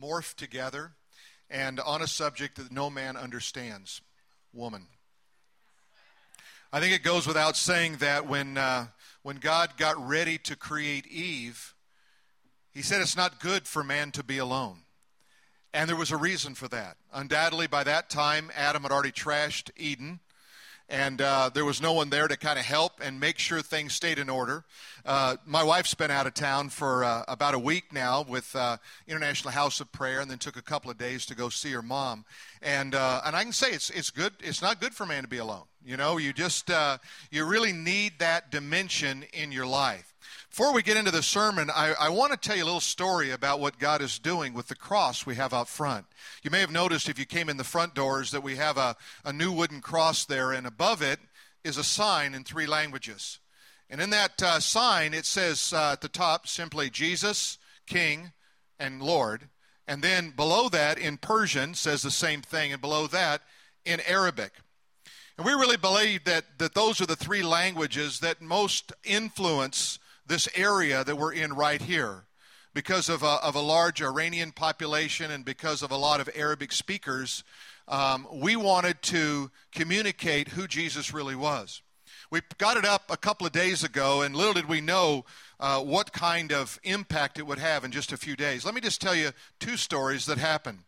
morphed together and on a subject that no man understands woman. I think it goes without saying that when, uh, when God got ready to create Eve, he said it's not good for man to be alone. And there was a reason for that. Undoubtedly, by that time, Adam had already trashed Eden, and uh, there was no one there to kind of help and make sure things stayed in order. Uh, my wife's been out of town for uh, about a week now with uh, International House of Prayer, and then took a couple of days to go see her mom. And uh, and I can say it's it's good. It's not good for man to be alone. You know, you just uh, you really need that dimension in your life. Before we get into the sermon, I, I, want to tell you a little story about what God is doing with the cross we have out front. You may have noticed if you came in the front doors that we have a, a new wooden cross there, and above it is a sign in three languages. And in that uh, sign, it says uh, at the top simply Jesus, King, and Lord. And then below that, in Persian, says the same thing, and below that, in Arabic. And we really believe that, that those are the three languages that most influence this area that we're in right here because of a, of a large Iranian population and because of a lot of Arabic speakers, um, we wanted to communicate who Jesus really was. We got it up a couple of days ago, and little did we know uh, what kind of impact it would have in just a few days. Let me just tell you two stories that happened.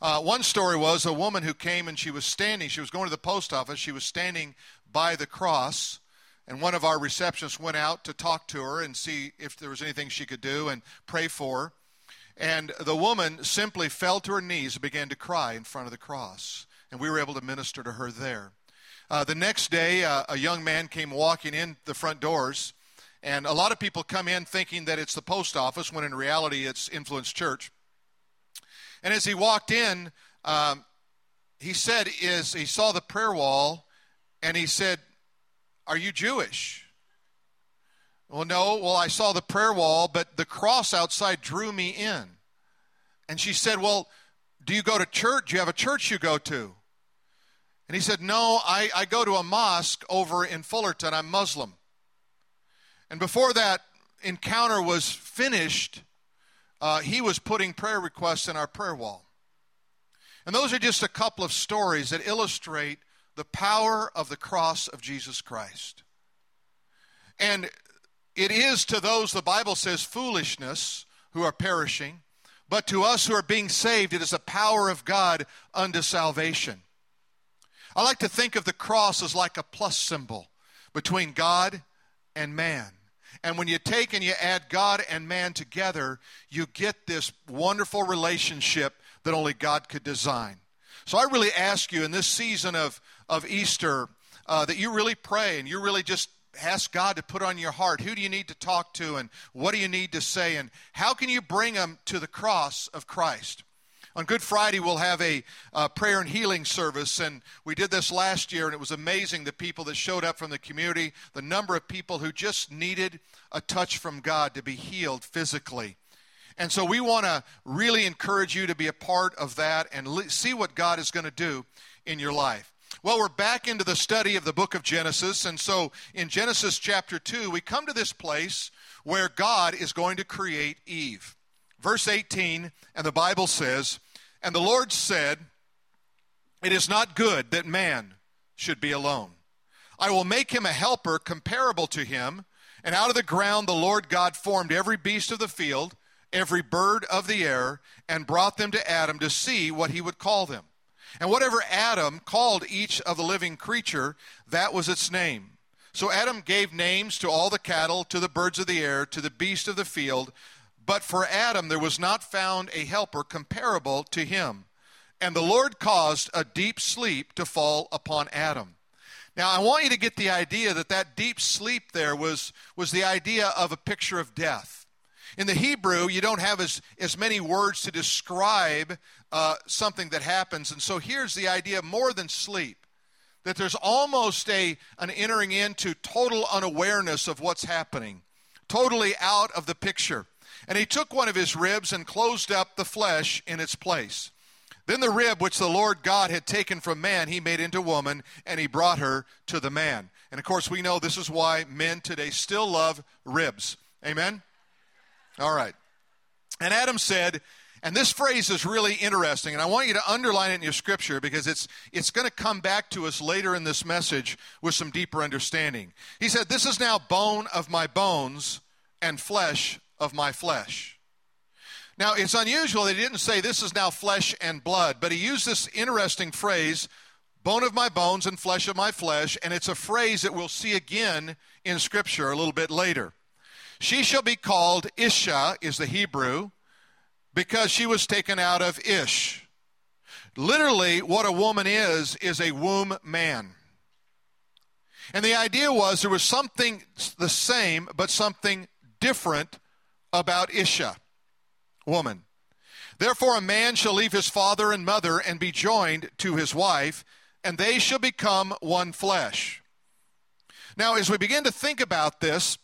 Uh, one story was a woman who came and she was standing, she was going to the post office, she was standing by the cross and one of our receptionists went out to talk to her and see if there was anything she could do and pray for her. And the woman simply fell to her knees and began to cry in front of the cross. And we were able to minister to her there. Uh, the next day, uh, a young man came walking in the front doors. And a lot of people come in thinking that it's the post office, when in reality it's Influence Church. And as he walked in, um, he said, "Is he saw the prayer wall, and he said, are you Jewish? Well, no. Well, I saw the prayer wall, but the cross outside drew me in. And she said, Well, do you go to church? Do you have a church you go to? And he said, No, I, I go to a mosque over in Fullerton. I'm Muslim. And before that encounter was finished, uh, he was putting prayer requests in our prayer wall. And those are just a couple of stories that illustrate the power of the cross of Jesus Christ. And it is to those, the Bible says, foolishness who are perishing, but to us who are being saved, it is the power of God unto salvation. I like to think of the cross as like a plus symbol between God and man. And when you take and you add God and man together, you get this wonderful relationship that only God could design. So I really ask you in this season of, of Easter uh, that you really pray and you really just ask God to put on your heart who do you need to talk to and what do you need to say and how can you bring them to the cross of Christ. On Good Friday, we'll have a uh, prayer and healing service, and we did this last year, and it was amazing the people that showed up from the community, the number of people who just needed a touch from God to be healed physically. And so we want to really encourage you to be a part of that and see what God is going to do in your life. Well, we're back into the study of the book of Genesis. And so in Genesis chapter 2, we come to this place where God is going to create Eve. Verse 18, and the Bible says, And the Lord said, It is not good that man should be alone. I will make him a helper comparable to him. And out of the ground the Lord God formed every beast of the field, every bird of the air, and brought them to Adam to see what he would call them. And whatever Adam called each of the living creature, that was its name. So Adam gave names to all the cattle, to the birds of the air, to the beasts of the field. But for Adam there was not found a helper comparable to him. And the Lord caused a deep sleep to fall upon Adam. Now, I want you to get the idea that that deep sleep there was, was the idea of a picture of death. In the Hebrew, you don't have as, as many words to describe uh, something that happens. And so here's the idea more than sleep that there's almost a, an entering into total unawareness of what's happening, totally out of the picture. And he took one of his ribs and closed up the flesh in its place. Then the rib which the Lord God had taken from man, he made into woman, and he brought her to the man. And of course, we know this is why men today still love ribs. Amen? All right. And Adam said, And this phrase is really interesting, and I want you to underline it in your scripture because it's, it's going to come back to us later in this message with some deeper understanding. He said, This is now bone of my bones and flesh of my flesh. Now, it's unusual that he didn't say, This is now flesh and blood, but he used this interesting phrase, bone of my bones and flesh of my flesh, and it's a phrase that we'll see again in scripture a little bit later. She shall be called Isha, is the Hebrew because she was taken out of Ish. Literally, what a woman is, is a womb man. And the idea was there was something the same, but something different about Isha, woman. Therefore, a man shall leave his father and mother and be joined to his wife, and they shall become one flesh. Now, as we begin to think about this,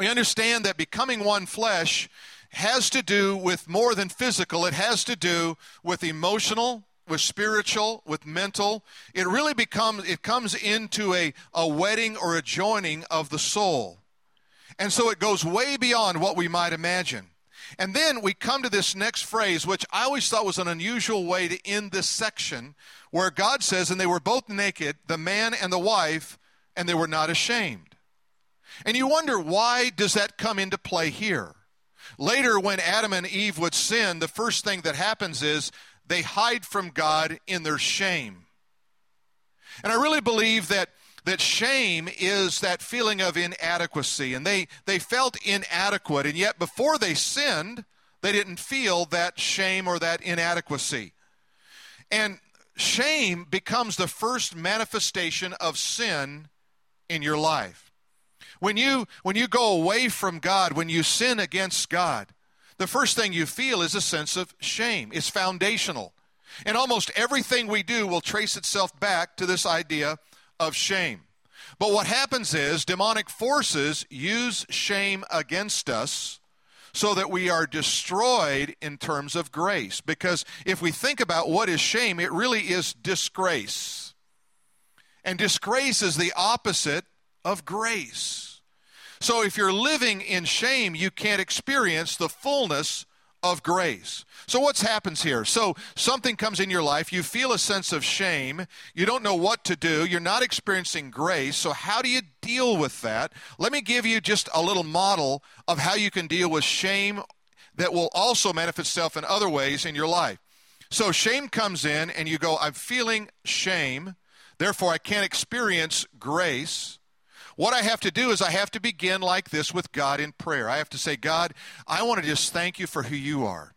we understand that becoming one flesh has to do with more than physical, it has to do with emotional, with spiritual, with mental. It really becomes, it comes into a, a wedding or a joining of the soul. And so it goes way beyond what we might imagine. And then we come to this next phrase, which I always thought was an unusual way to end this section, where God says, And they were both naked, the man and the wife, and they were not ashamed. And you wonder, why does that come into play here? Later, when Adam and Eve would sin, the first thing that happens is they hide from God in their shame. And I really believe that, that shame is that feeling of inadequacy. And they, they felt inadequate, and yet before they sinned, they didn't feel that shame or that inadequacy. And shame becomes the first manifestation of sin in your life. When you, when you go away from God, when you sin against God, the first thing you feel is a sense of shame. It's foundational. And almost everything we do will trace itself back to this idea of shame. But what happens is demonic forces use shame against us so that we are destroyed in terms of grace. Because if we think about what is shame, it really is disgrace. And disgrace is the opposite of grace. So if you're living in shame, you can't experience the fullness of grace. So what's happens here? So something comes in your life, you feel a sense of shame, you don't know what to do, you're not experiencing grace. So how do you deal with that? Let me give you just a little model of how you can deal with shame that will also manifest itself in other ways in your life. So shame comes in and you go, I'm feeling shame, therefore I can't experience grace. What I have to do is I have to begin like this with God in prayer. I have to say, God, I want to just thank you for who you are.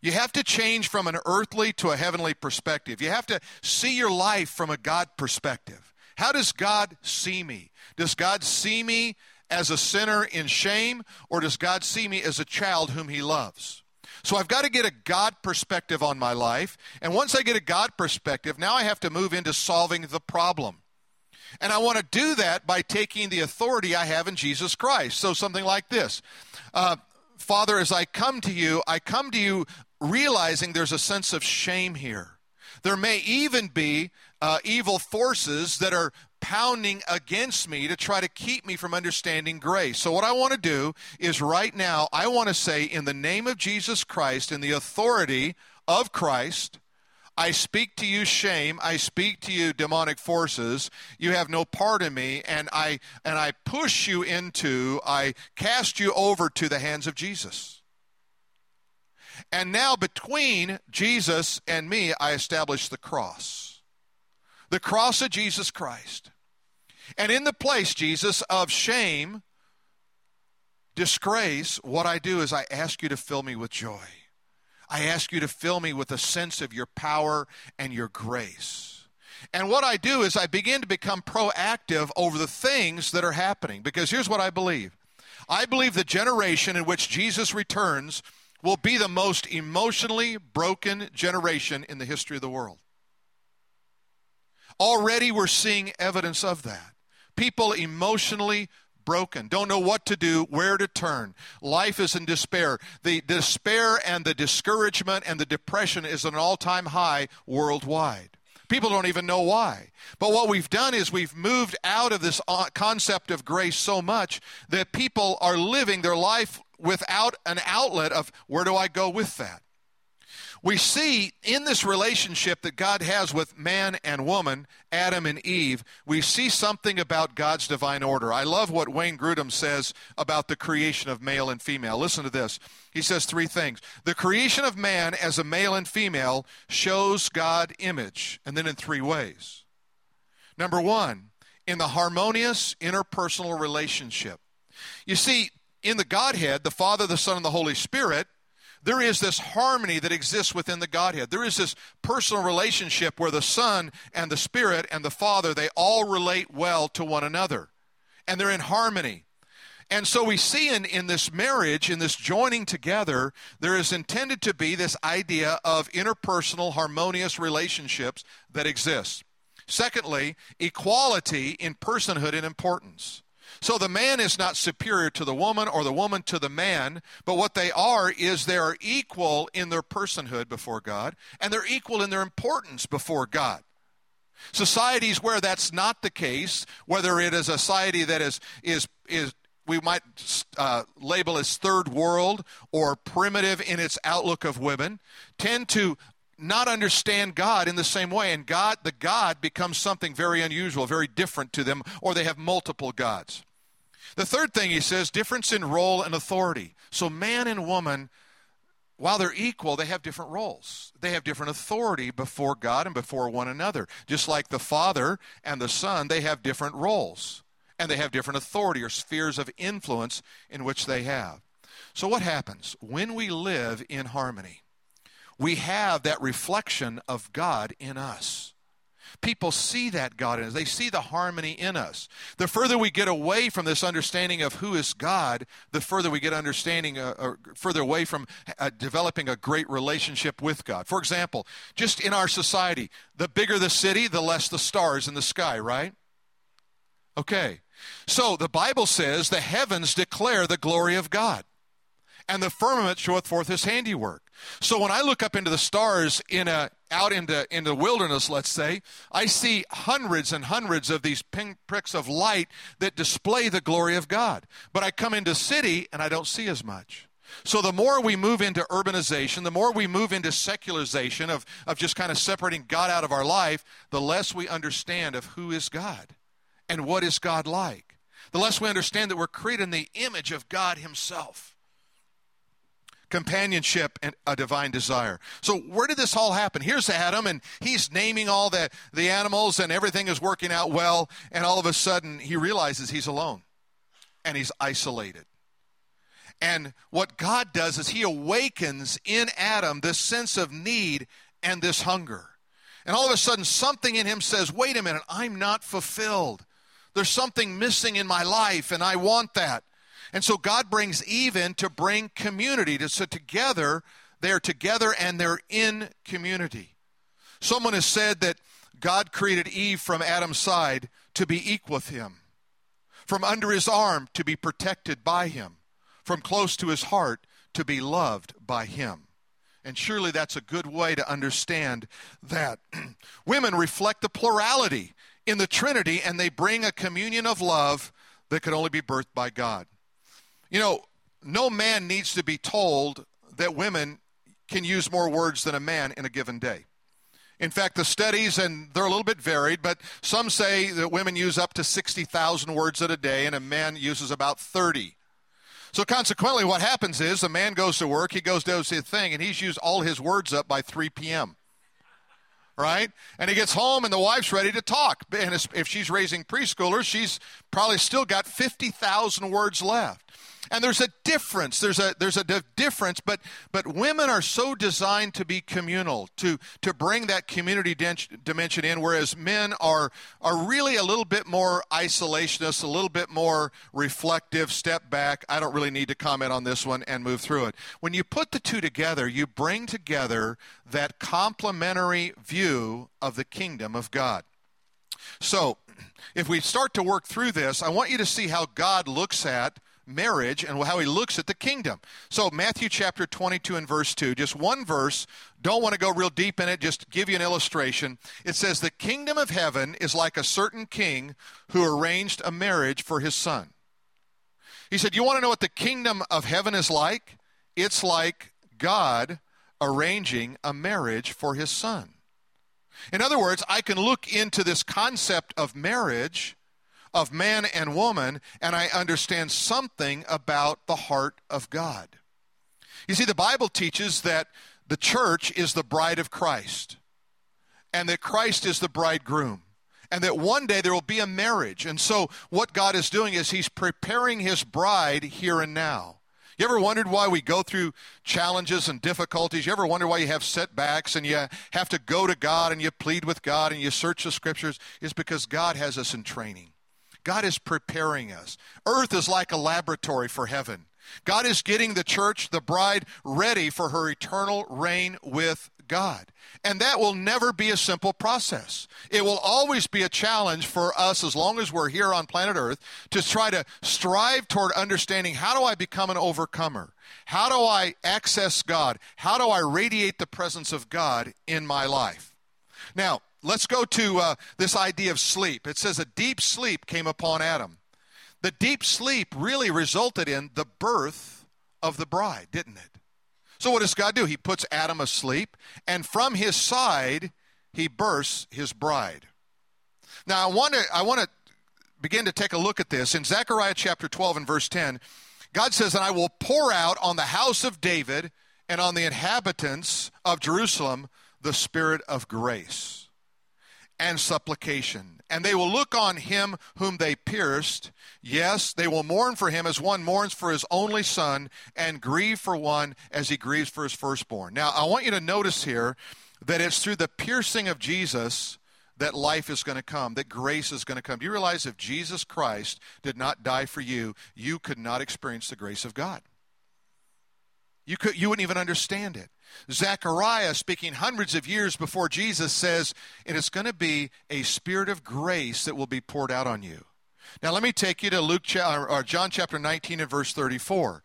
You have to change from an earthly to a heavenly perspective. You have to see your life from a God perspective. How does God see me? Does God see me as a sinner in shame, or does God see me as a child whom He loves? So I've got to get a God perspective on my life. And once I get a God perspective, now I have to move into solving the problem. And I want to do that by taking the authority I have in Jesus Christ. So something like this uh, Father, as I come to you, I come to you realizing there's a sense of shame here. There may even be uh, evil forces that are pounding against me to try to keep me from understanding grace. So, what I want to do is right now, I want to say, in the name of Jesus Christ, in the authority of Christ, I speak to you shame. I speak to you demonic forces. You have no part in me, and I and I push you into. I cast you over to the hands of Jesus. And now between Jesus and me, I establish the cross, the cross of Jesus Christ, and in the place, Jesus, of shame, disgrace. What I do is I ask you to fill me with joy. I ask you to fill me with a sense of your power and your grace. And what I do is I begin to become proactive over the things that are happening. Because here's what I believe I believe the generation in which Jesus returns will be the most emotionally broken generation in the history of the world. Already we're seeing evidence of that. People emotionally broken, don't know what to do, where to turn. Life is in despair. The despair and the discouragement and the depression is an all time high worldwide. People don't even know why. But what we've done is we've moved out of this uh, concept of grace so much that people are living their life without an outlet of where do I go with that? We see in this relationship that God has with man and woman, Adam and Eve, we see something about God's divine order. I love what Wayne Grudem says about the creation of male and female. Listen to this. He says three things. The creation of man as a male and female shows God image, and then in three ways. Number one, in the harmonious interpersonal relationship. You see, in the Godhead, the Father, the Son, and the Holy Spirit, there is this harmony that exists within the Godhead. There is this personal relationship where the Son and the Spirit and the Father, they all relate well to one another. And they're in harmony. And so we see in, in this marriage, in this joining together, there is intended to be this idea of interpersonal, harmonious relationships that exist. Secondly, equality in personhood and importance. So the man is not superior to the woman or the woman to the man, but what they are is they are equal in their personhood before God and they're equal in their importance before God. Societies where that's not the case, whether it is a society that is is is we might uh, label as third world or primitive in its outlook of women, tend to not understand God in the same way, and God, the God, becomes something very unusual, very different to them, or they have multiple gods. The third thing he says difference in role and authority. So, man and woman, while they're equal, they have different roles. They have different authority before God and before one another. Just like the Father and the Son, they have different roles and they have different authority or spheres of influence in which they have. So, what happens? When we live in harmony, we have that reflection of God in us. People see that God in us. They see the harmony in us. The further we get away from this understanding of who is God, the further we get understanding, uh, or further away from uh, developing a great relationship with God. For example, just in our society, the bigger the city, the less the stars in the sky, right? Okay. So the Bible says the heavens declare the glory of God, and the firmament showeth forth his handiwork. So when I look up into the stars in a out into in the wilderness, let's say, I see hundreds and hundreds of these pinpricks of light that display the glory of God. But I come into city and I don't see as much. So the more we move into urbanization, the more we move into secularization of, of just kind of separating God out of our life, the less we understand of who is God and what is God like. The less we understand that we're created in the image of God Himself companionship and a divine desire. So where did this all happen? Here's Adam and he's naming all the, the animals and everything is working out well and all of a sudden he realizes he's alone and he's isolated. And what God does is he awakens in Adam this sense of need and this hunger. And all of a sudden something in him says, "Wait a minute, I'm not fulfilled. There's something missing in my life and I want that." And so God brings Eve in to bring community. To, so together, they're together and they're in community. Someone has said that God created Eve from Adam's side to be equal with him, from under his arm to be protected by him, from close to his heart to be loved by him. And surely that's a good way to understand that. Women reflect the plurality in the Trinity, and they bring a communion of love that can only be birthed by God. You know, no man needs to be told that women can use more words than a man in a given day. In fact, the studies, and they're a little bit varied, but some say that women use up to 60,000 words in a day and a man uses about 30. So consequently, what happens is a man goes to work, he goes does his thing, and he's used all his words up by 3 p.m. Right? And he gets home and the wife's ready to talk. And if she's raising preschoolers, she's probably still got 50,000 words left and there's a difference. There's a there's a difference but but women are so designed to be communal to to bring that community dimension in whereas men are are really a little bit more isolationist a little bit more reflective step back i don't really need to comment on this one and move through it. When you put the two together you bring together that complementary view of the kingdom of god. So if we start to work through this, I want you to see how God looks at marriage and how he looks at the kingdom. So, Matthew chapter 22 and verse 2, just one verse, don't want to go real deep in it, just give you an illustration. It says, The kingdom of heaven is like a certain king who arranged a marriage for his son. He said, You want to know what the kingdom of heaven is like? It's like God arranging a marriage for his son. In other words, I can look into this concept of marriage, of man and woman, and I understand something about the heart of God. You see, the Bible teaches that the church is the bride of Christ, and that Christ is the bridegroom, and that one day there will be a marriage. And so, what God is doing is He's preparing His bride here and now. You ever wondered why we go through challenges and difficulties? You ever wonder why you have setbacks and you have to go to God and you plead with God and you search the scriptures? It's because God has us in training. God is preparing us. Earth is like a laboratory for heaven. God is getting the church, the bride, ready for her eternal reign with God. And that will never be a simple process. It will always be a challenge for us, as long as we're here on planet Earth, to try to strive toward understanding how do I become an overcomer? How do I access God? How do I radiate the presence of God in my life? Now, let's go to uh, this idea of sleep. It says a deep sleep came upon Adam. The deep sleep really resulted in the birth of the bride, didn't it? So, what does God do? He puts Adam asleep, and from his side, he bursts his bride. Now, I want to, I want to begin to take a look at this. In Zechariah chapter 12 and verse 10, God says, And I will pour out on the house of David and on the inhabitants of Jerusalem the spirit of grace and supplication. And they will look on him whom they pierced. Yes, they will mourn for him as one mourns for his only son, and grieve for one as he grieves for his firstborn. Now, I want you to notice here that it's through the piercing of Jesus that life is going to come, that grace is going to come. Do you realize if Jesus Christ did not die for you, you could not experience the grace of God? You, could, you wouldn't even understand it. Zechariah, speaking hundreds of years before Jesus, says, and it's going to be a spirit of grace that will be poured out on you. Now, let me take you to Luke or John chapter 19 and verse 34.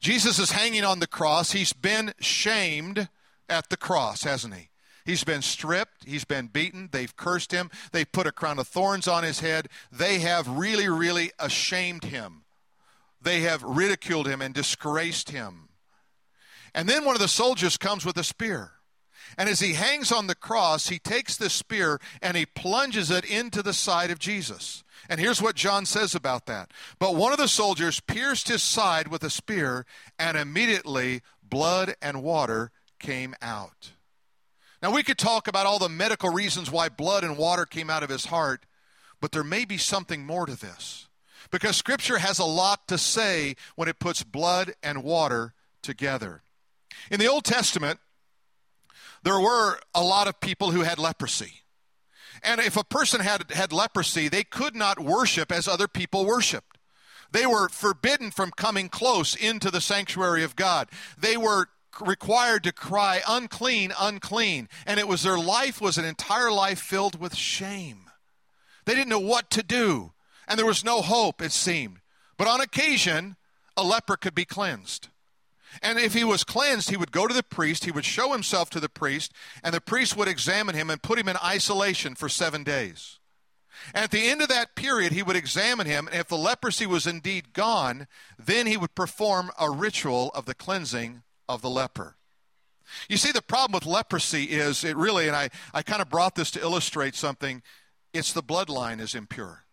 Jesus is hanging on the cross. He's been shamed at the cross, hasn't he? He's been stripped. He's been beaten. They've cursed him. They've put a crown of thorns on his head. They have really, really ashamed him. They have ridiculed him and disgraced him. And then one of the soldiers comes with a spear. And as he hangs on the cross, he takes the spear and he plunges it into the side of Jesus. And here's what John says about that. But one of the soldiers pierced his side with a spear, and immediately blood and water came out. Now, we could talk about all the medical reasons why blood and water came out of his heart, but there may be something more to this. Because Scripture has a lot to say when it puts blood and water together. In the Old Testament, there were a lot of people who had leprosy. And if a person had, had leprosy, they could not worship as other people worshiped. They were forbidden from coming close into the sanctuary of God. They were required to cry, unclean, unclean. And it was their life was an entire life filled with shame. They didn't know what to do. And there was no hope, it seemed. But on occasion, a leper could be cleansed. And if he was cleansed, he would go to the priest, he would show himself to the priest, and the priest would examine him and put him in isolation for seven days. At the end of that period, he would examine him, and if the leprosy was indeed gone, then he would perform a ritual of the cleansing of the leper. You see, the problem with leprosy is it really, and I, I kind of brought this to illustrate something, it's the bloodline is impure.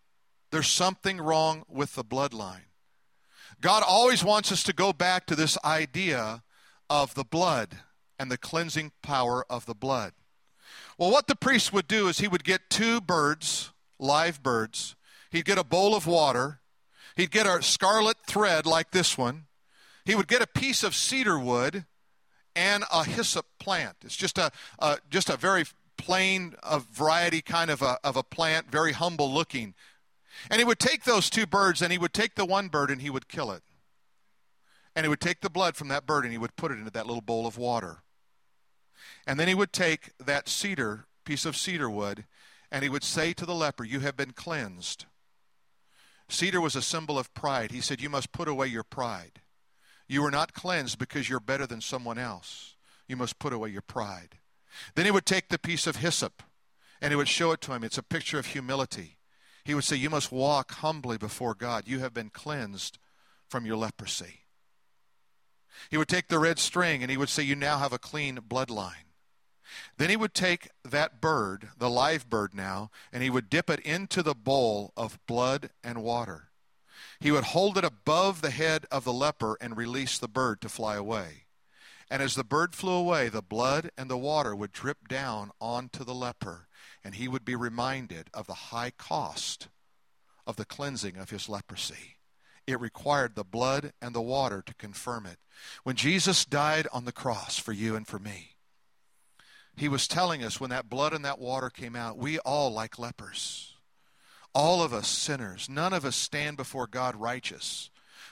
There's something wrong with the bloodline. God always wants us to go back to this idea of the blood and the cleansing power of the blood. Well, what the priest would do is he would get two birds, live birds. He'd get a bowl of water. He'd get a scarlet thread like this one. He would get a piece of cedar wood and a hyssop plant. It's just a, a just a very plain a variety kind of a, of a plant, very humble looking. And he would take those two birds and he would take the one bird and he would kill it. And he would take the blood from that bird and he would put it into that little bowl of water. And then he would take that cedar, piece of cedar wood, and he would say to the leper, You have been cleansed. Cedar was a symbol of pride. He said, You must put away your pride. You are not cleansed because you're better than someone else. You must put away your pride. Then he would take the piece of hyssop and he would show it to him. It's a picture of humility he would say, You must walk humbly before God. You have been cleansed from your leprosy. He would take the red string and he would say, You now have a clean bloodline. Then he would take that bird, the live bird now, and he would dip it into the bowl of blood and water. He would hold it above the head of the leper and release the bird to fly away. And as the bird flew away, the blood and the water would drip down onto the leper, and he would be reminded of the high cost of the cleansing of his leprosy. It required the blood and the water to confirm it. When Jesus died on the cross for you and for me, he was telling us when that blood and that water came out, we all like lepers. All of us sinners. None of us stand before God righteous.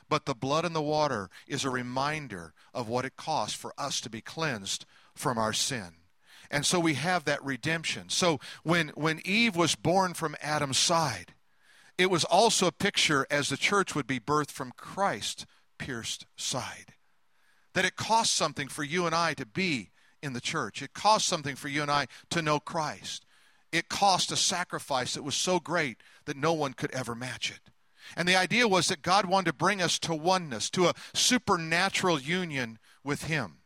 But the blood and the water is a reminder of what it costs for us to be cleansed from our sin. And so we have that redemption. So when, when Eve was born from Adam's side, it was also a picture as the church would be birthed from Christ's pierced side. That it cost something for you and I to be in the church. It cost something for you and I to know Christ. It cost a sacrifice that was so great that no one could ever match it. And the idea was that God wanted to bring us to oneness, to a supernatural union with Him.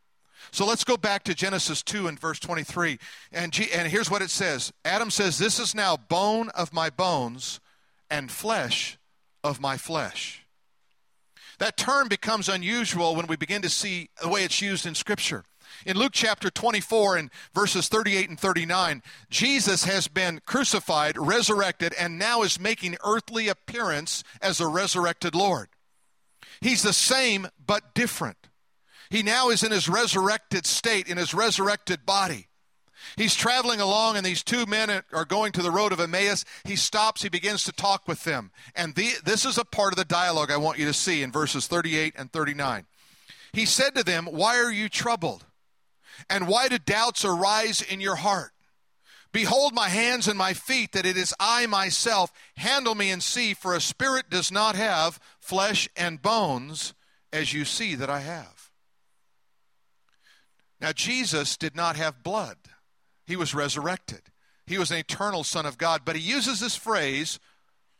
So let's go back to Genesis 2 and verse 23. And, G- and here's what it says Adam says, This is now bone of my bones and flesh of my flesh. That term becomes unusual when we begin to see the way it's used in Scripture. In Luke chapter 24 and verses 38 and 39, Jesus has been crucified, resurrected, and now is making earthly appearance as a resurrected Lord. He's the same but different. He now is in his resurrected state, in his resurrected body. He's traveling along, and these two men are going to the road of Emmaus. He stops, he begins to talk with them. And the, this is a part of the dialogue I want you to see in verses 38 and 39. He said to them, Why are you troubled? And why do doubts arise in your heart? Behold my hands and my feet, that it is I myself. Handle me and see, for a spirit does not have flesh and bones, as you see that I have. Now, Jesus did not have blood, he was resurrected. He was an eternal Son of God, but he uses this phrase,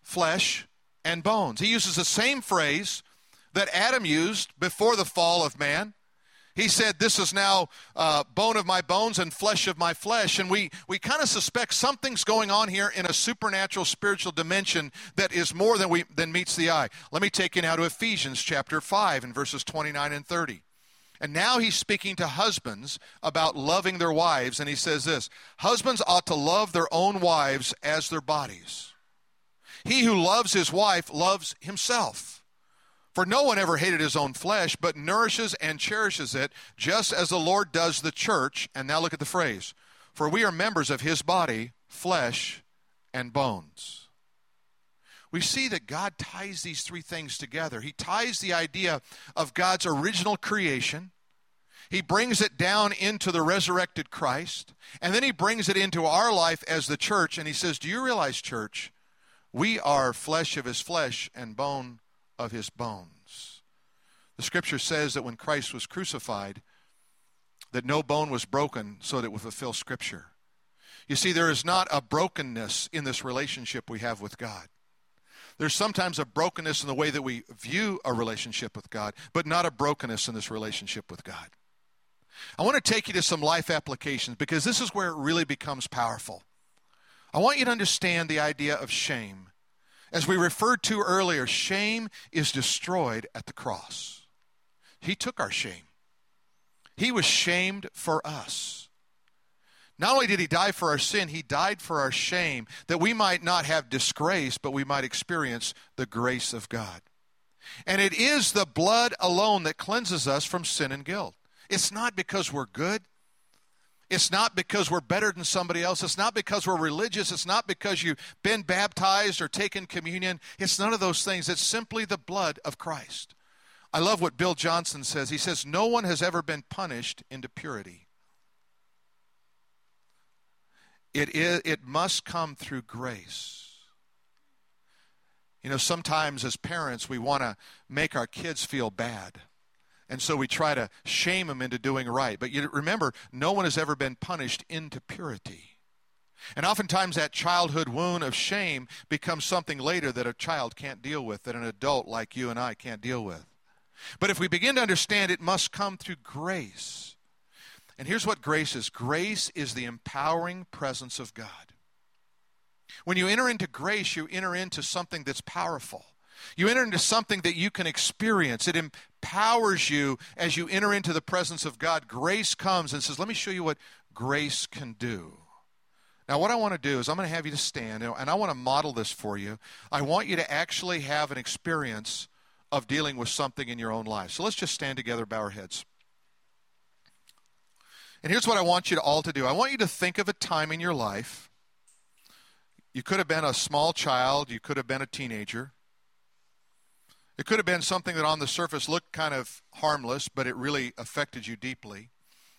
flesh and bones. He uses the same phrase that Adam used before the fall of man he said, This is now uh, bone of my bones and flesh of my flesh. And we, we kind of suspect something's going on here in a supernatural spiritual dimension that is more than, we, than meets the eye. Let me take you now to Ephesians chapter 5 and verses 29 and 30. And now he's speaking to husbands about loving their wives. And he says this Husbands ought to love their own wives as their bodies. He who loves his wife loves himself. For no one ever hated his own flesh, but nourishes and cherishes it, just as the Lord does the church. And now look at the phrase For we are members of his body, flesh and bones. We see that God ties these three things together. He ties the idea of God's original creation. He brings it down into the resurrected Christ, and then he brings it into our life as the church, and he says, Do you realize, church, we are flesh of his flesh and bone of his bones. The scripture says that when Christ was crucified, that no bone was broken so that it would fulfill scripture. You see, there is not a brokenness in this relationship we have with God. There's sometimes a brokenness in the way that we view a relationship with God, but not a brokenness in this relationship with God. I want to take you to some life applications because this is where it really becomes powerful. I want you to understand the idea of shame as we referred to earlier, shame is destroyed at the cross. He took our shame, He was shamed for us. Not only did He die for our sin, He died for our shame, that we might not have disgrace, but we might experience the grace of God. And it is the blood alone that cleanses us from sin and guilt. It's not because we're good. It's not because we're better than somebody else. It's not because we're religious. It's not because you've been baptized or taken communion. It's none of those things. It's simply the blood of Christ. I love what Bill Johnson says. He says, No one has ever been punished into purity. It, is, it must come through grace. You know, sometimes as parents, we want to make our kids feel bad. And so we try to shame them into doing right. But you remember, no one has ever been punished into purity. And oftentimes that childhood wound of shame becomes something later that a child can't deal with, that an adult like you and I can't deal with. But if we begin to understand, it must come through grace. And here's what grace is grace is the empowering presence of God. When you enter into grace, you enter into something that's powerful. You enter into something that you can experience. It empowers you as you enter into the presence of God. Grace comes and says, Let me show you what grace can do. Now, what I want to do is I'm going to have you to stand, and I want to model this for you. I want you to actually have an experience of dealing with something in your own life. So let's just stand together, bow our heads. And here's what I want you to all to do I want you to think of a time in your life. You could have been a small child, you could have been a teenager. It could have been something that on the surface looked kind of harmless, but it really affected you deeply.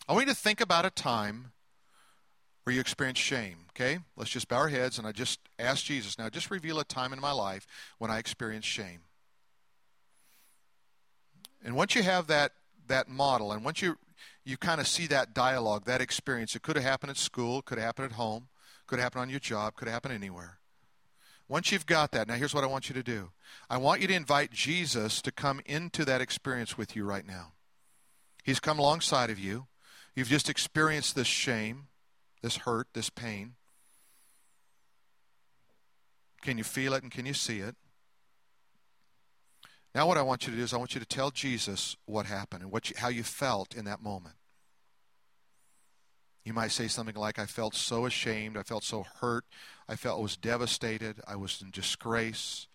I want you to think about a time where you experienced shame, okay? Let's just bow our heads and I just ask Jesus now, just reveal a time in my life when I experienced shame. And once you have that that model and once you you kind of see that dialogue, that experience, it could have happened at school, could have happened at home, could happen on your job, could happen anywhere. Once you've got that, now here's what I want you to do. I want you to invite Jesus to come into that experience with you right now. He's come alongside of you. You've just experienced this shame, this hurt, this pain. Can you feel it and can you see it? Now, what I want you to do is I want you to tell Jesus what happened and what you, how you felt in that moment. You might say something like, I felt so ashamed. I felt so hurt. I felt I was devastated. I was in disgrace.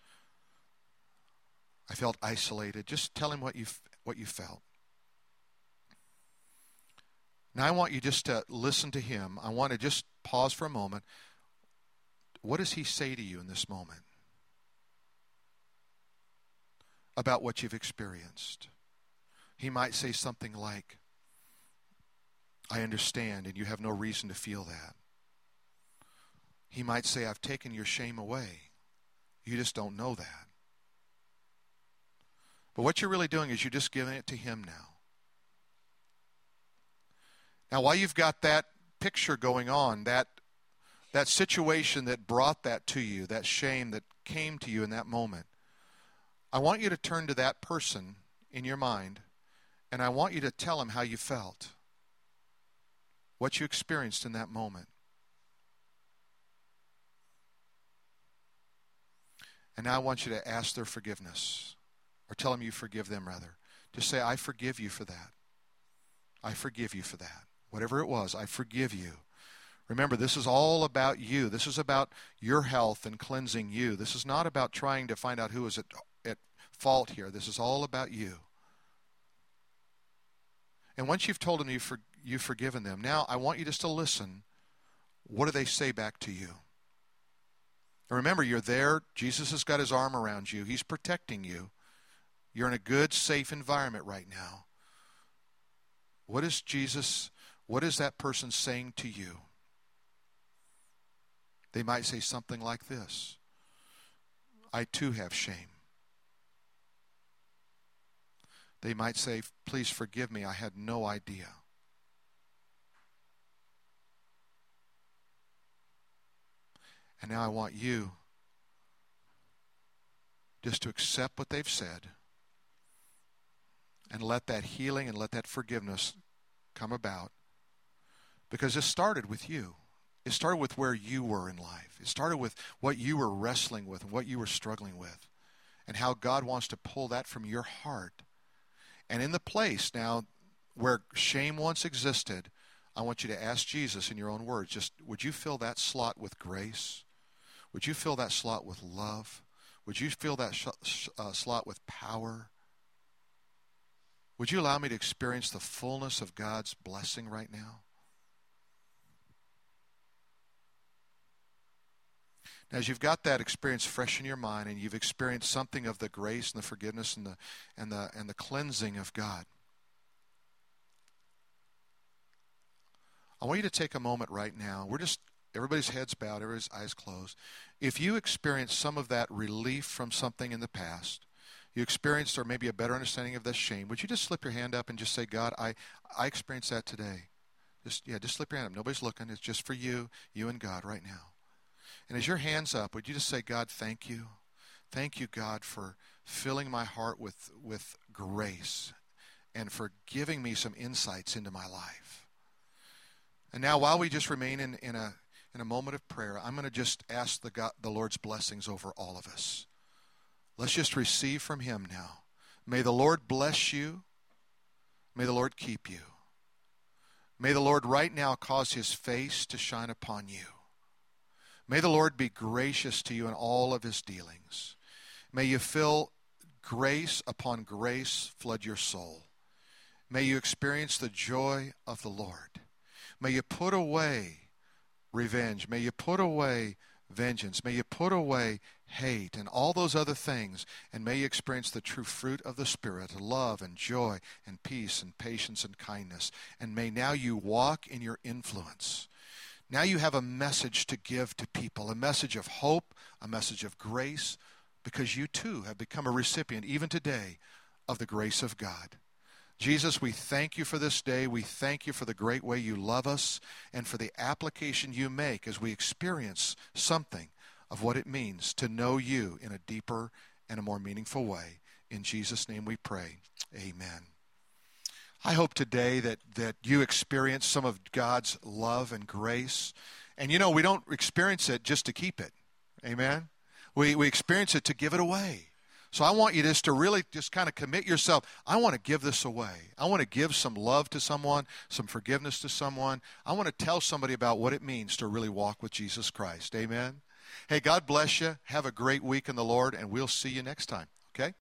I felt isolated. Just tell him what you, what you felt. Now, I want you just to listen to him. I want to just pause for a moment. What does he say to you in this moment? about what you've experienced. He might say something like, I understand, and you have no reason to feel that. He might say, I've taken your shame away. You just don't know that. But what you're really doing is you're just giving it to Him now. Now, while you've got that picture going on, that, that situation that brought that to you, that shame that came to you in that moment, I want you to turn to that person in your mind and I want you to tell him how you felt, what you experienced in that moment. And now I want you to ask their forgiveness or tell them you forgive them, rather. Just say, I forgive you for that. I forgive you for that. Whatever it was, I forgive you. Remember, this is all about you. This is about your health and cleansing you. This is not about trying to find out who is at fault here. This is all about you. And once you've told them you've, for, you've forgiven them, now I want you just to listen. What do they say back to you? And remember, you're there. Jesus has got his arm around you, he's protecting you. You're in a good, safe environment right now. What is Jesus, what is that person saying to you? They might say something like this I too have shame. They might say, Please forgive me, I had no idea. And now I want you just to accept what they've said and let that healing and let that forgiveness come about. Because it started with you. It started with where you were in life. It started with what you were wrestling with and what you were struggling with, and how God wants to pull that from your heart and in the place now where shame once existed, I want you to ask Jesus in your own words, just would you fill that slot with grace? Would you fill that slot with love? Would you fill that sh- uh, slot with power? Would you allow me to experience the fullness of God's blessing right now? As you've got that experience fresh in your mind and you've experienced something of the grace and the forgiveness and the, and the, and the cleansing of God, I want you to take a moment right now. We're just, everybody's heads bowed, everybody's eyes closed. If you experienced some of that relief from something in the past, you experienced or maybe a better understanding of this shame, would you just slip your hand up and just say, God, I, I experienced that today? Just, yeah, just slip your hand up. Nobody's looking. It's just for you, you and God right now. And as your hands up, would you just say, God, thank you? Thank you, God, for, filling my heart with, with grace and for giving me some insights into my life. And now, while we just remain in, in, a, in a moment of prayer, I'm going to just ask the, God, the Lord's blessings over all of us. Let's just receive from Him now. May the Lord bless you. May the Lord keep you. May the Lord right now cause His face to shine upon you. May the Lord be gracious to you in all of His dealings. May you feel grace upon grace flood your soul. May you experience the joy of the Lord. May you put away revenge. May you put away vengeance. May you put away hate and all those other things. And may you experience the true fruit of the Spirit love and joy and peace and patience and kindness. And may now you walk in your influence. Now you have a message to give to people a message of hope, a message of grace, because you too have become a recipient, even today, of the grace of God. Jesus, we thank you for this day. We thank you for the great way you love us and for the application you make as we experience something of what it means to know you in a deeper and a more meaningful way. In Jesus' name we pray. Amen. I hope today that, that you experience some of God's love and grace. And you know, we don't experience it just to keep it. Amen? We, we experience it to give it away. So I want you just to really just kind of commit yourself. I want to give this away. I want to give some love to someone, some forgiveness to someone. I want to tell somebody about what it means to really walk with Jesus Christ. Amen. Hey, God bless you. Have a great week in the Lord, and we'll see you next time.